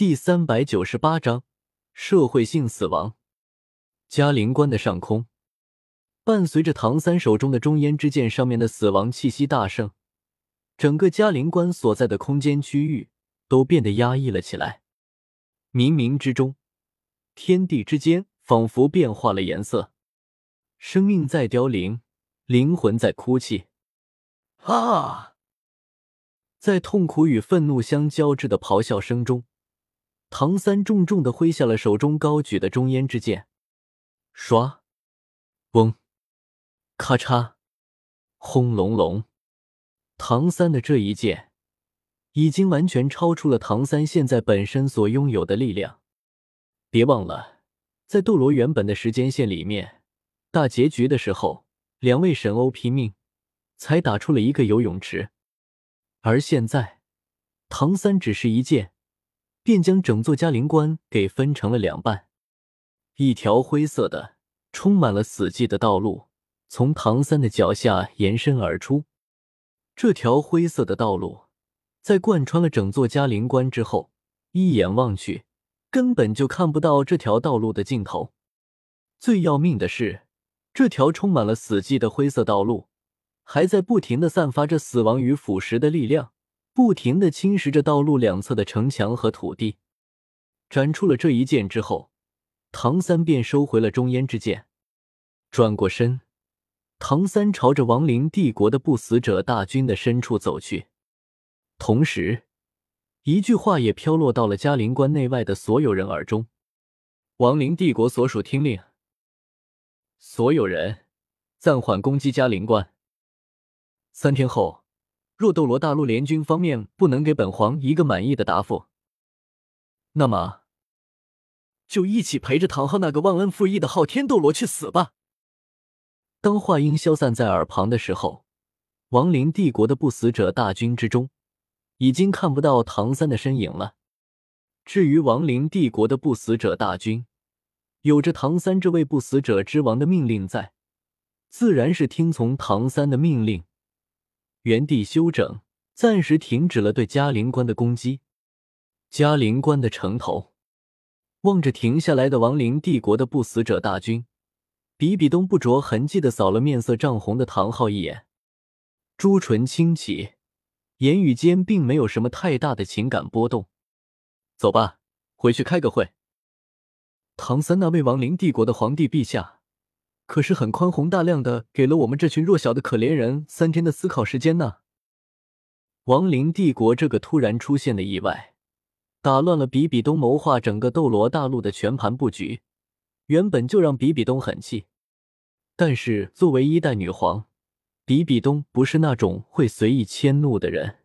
第三百九十八章社会性死亡。嘉陵关的上空，伴随着唐三手中的中烟之剑上面的死亡气息大盛，整个嘉陵关所在的空间区域都变得压抑了起来。冥冥之中，天地之间仿佛变化了颜色，生命在凋零，灵魂在哭泣。啊！在痛苦与愤怒相交织的咆哮声中。唐三重重的挥下了手中高举的中烟之剑，唰，嗡，咔嚓，轰隆隆。唐三的这一剑已经完全超出了唐三现在本身所拥有的力量。别忘了，在斗罗原本的时间线里面，大结局的时候，两位神欧拼命才打出了一个游泳池，而现在，唐三只是一剑。便将整座嘉陵关给分成了两半，一条灰色的、充满了死寂的道路从唐三的脚下延伸而出。这条灰色的道路在贯穿了整座嘉陵关之后，一眼望去，根本就看不到这条道路的尽头。最要命的是，这条充满了死寂的灰色道路还在不停的散发着死亡与腐蚀的力量。不停的侵蚀着道路两侧的城墙和土地。斩出了这一剑之后，唐三便收回了中烟之剑，转过身，唐三朝着亡灵帝国的不死者大军的深处走去。同时，一句话也飘落到了嘉陵关内外的所有人耳中：亡灵帝国所属听令，所有人暂缓攻击嘉陵关，三天后。若斗罗大陆联军方面不能给本皇一个满意的答复，那么就一起陪着唐昊那个忘恩负义的昊天斗罗去死吧。当话音消散在耳旁的时候，亡灵帝国的不死者大军之中已经看不到唐三的身影了。至于亡灵帝国的不死者大军，有着唐三这位不死者之王的命令在，自然是听从唐三的命令。原地休整，暂时停止了对嘉陵关的攻击。嘉陵关的城头，望着停下来的亡灵帝国的不死者大军，比比东不着痕迹的扫了面色涨红的唐昊一眼，朱唇轻启，言语间并没有什么太大的情感波动。走吧，回去开个会。唐三那位亡灵帝国的皇帝陛下。可是很宽宏大量的给了我们这群弱小的可怜人三天的思考时间呢。亡灵帝国这个突然出现的意外，打乱了比比东谋划整个斗罗大陆的全盘布局，原本就让比比东很气。但是作为一代女皇，比比东不是那种会随意迁怒的人，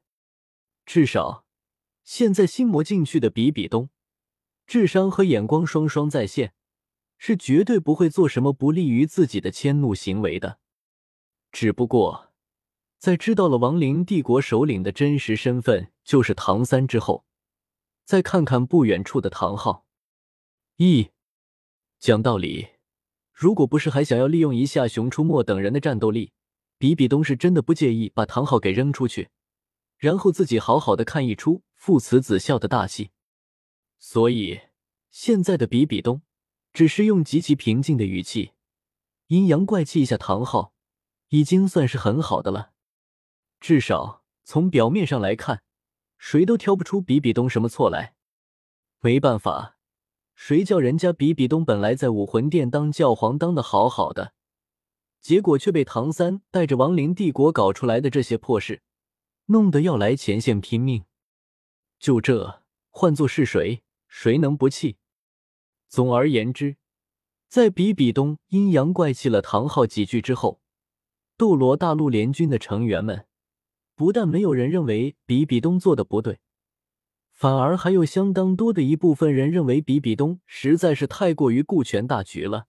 至少现在心魔进去的比比东，智商和眼光双双在线。是绝对不会做什么不利于自己的迁怒行为的。只不过，在知道了亡灵帝国首领的真实身份就是唐三之后，再看看不远处的唐昊，咦，讲道理，如果不是还想要利用一下熊出没等人的战斗力，比比东是真的不介意把唐昊给扔出去，然后自己好好的看一出父慈子孝的大戏。所以，现在的比比东。只是用极其平静的语气，阴阳怪气一下唐昊，已经算是很好的了。至少从表面上来看，谁都挑不出比比东什么错来。没办法，谁叫人家比比东本来在武魂殿当教皇当的好好的，结果却被唐三带着亡灵帝国搞出来的这些破事，弄得要来前线拼命。就这，换做是谁，谁能不气？总而言之，在比比东阴阳怪气了唐昊几句之后，斗罗大陆联军的成员们不但没有人认为比比东做的不对，反而还有相当多的一部分人认为比比东实在是太过于顾全大局了。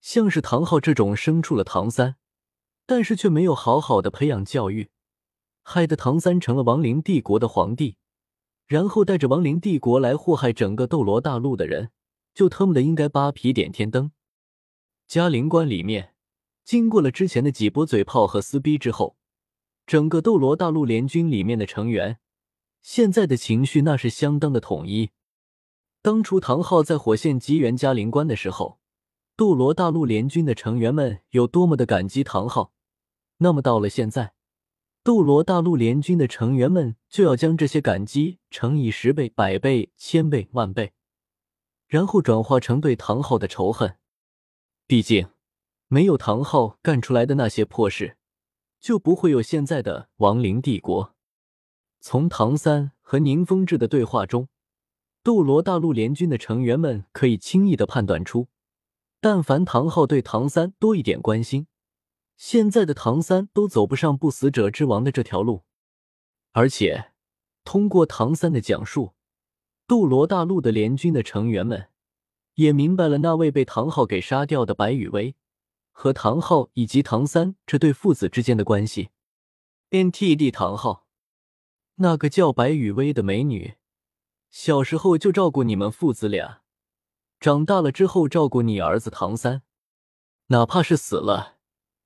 像是唐昊这种生出了唐三，但是却没有好好的培养教育，害得唐三成了亡灵帝国的皇帝，然后带着亡灵帝国来祸害整个斗罗大陆的人。就特么的应该扒皮点天灯。嘉陵关里面，经过了之前的几波嘴炮和撕逼之后，整个斗罗大陆联军里面的成员，现在的情绪那是相当的统一。当初唐昊在火线吉原嘉陵关的时候，斗罗大陆联军的成员们有多么的感激唐昊，那么到了现在，斗罗大陆联军的成员们就要将这些感激乘以十倍、百倍、千倍、万倍，然后转化成对唐昊的仇恨。毕竟，没有唐昊干出来的那些破事，就不会有现在的亡灵帝国。从唐三和宁风致的对话中。斗罗大陆联军的成员们可以轻易的判断出，但凡唐昊对唐三多一点关心，现在的唐三都走不上不死者之王的这条路。而且，通过唐三的讲述，斗罗大陆的联军的成员们也明白了那位被唐昊给杀掉的白羽薇和唐昊以及唐三这对父子之间的关系。NTD 唐昊，那个叫白羽薇的美女。小时候就照顾你们父子俩，长大了之后照顾你儿子唐三，哪怕是死了，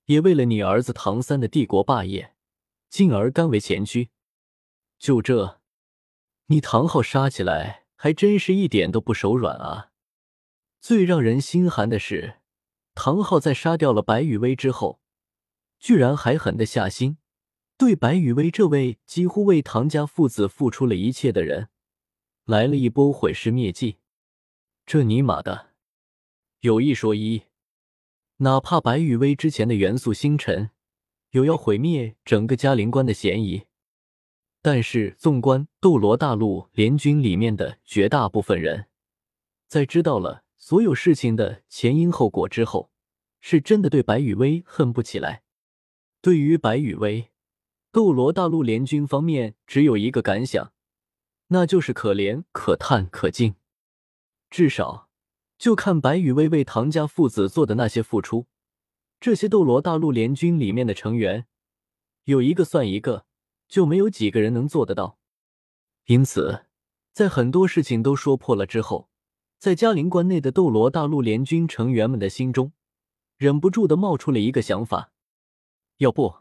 也为了你儿子唐三的帝国霸业，进而甘为前驱。就这，你唐昊杀起来还真是一点都不手软啊！最让人心寒的是，唐昊在杀掉了白羽薇之后，居然还狠得下心，对白羽薇这位几乎为唐家父子付出了一切的人。来了一波毁尸灭迹，这尼玛的！有一说一，哪怕白羽薇之前的元素星辰有要毁灭整个嘉陵关的嫌疑，但是纵观斗罗大陆联军里面的绝大部分人，在知道了所有事情的前因后果之后，是真的对白羽薇恨不起来。对于白羽薇，斗罗大陆联军方面只有一个感想。那就是可怜、可叹、可敬。至少，就看白羽薇为唐家父子做的那些付出，这些斗罗大陆联军里面的成员，有一个算一个，就没有几个人能做得到。因此，在很多事情都说破了之后，在嘉陵关内的斗罗大陆联军成员们的心中，忍不住的冒出了一个想法：要不，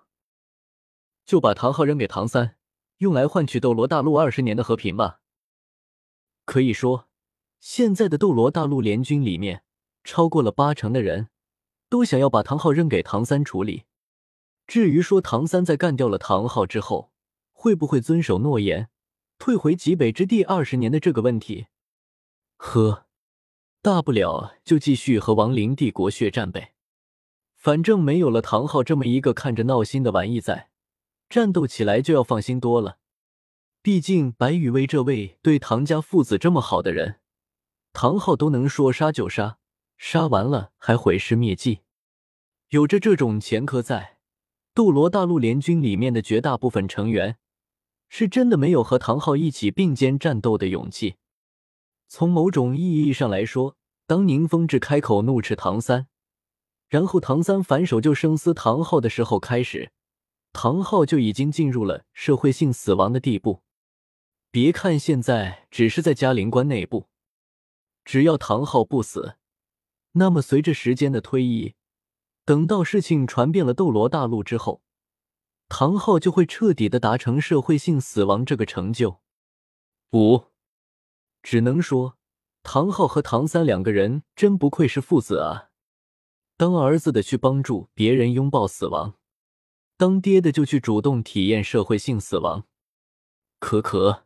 就把唐昊扔给唐三。用来换取斗罗大陆二十年的和平吧。可以说，现在的斗罗大陆联军里面，超过了八成的人都想要把唐昊扔给唐三处理。至于说唐三在干掉了唐昊之后，会不会遵守诺言，退回极北之地二十年的这个问题，呵，大不了就继续和亡灵帝国血战呗。反正没有了唐昊这么一个看着闹心的玩意在。战斗起来就要放心多了，毕竟白羽薇这位对唐家父子这么好的人，唐昊都能说杀就杀，杀完了还毁尸灭迹。有着这种前科在，斗罗大陆联军里面的绝大部分成员，是真的没有和唐昊一起并肩战斗的勇气。从某种意义上来说，当宁风致开口怒斥唐三，然后唐三反手就生撕唐昊的时候开始。唐昊就已经进入了社会性死亡的地步。别看现在只是在嘉陵关内部，只要唐昊不死，那么随着时间的推移，等到事情传遍了斗罗大陆之后，唐昊就会彻底的达成社会性死亡这个成就。五，只能说唐昊和唐三两个人真不愧是父子啊！当儿子的去帮助别人拥抱死亡。当爹的就去主动体验社会性死亡，可可。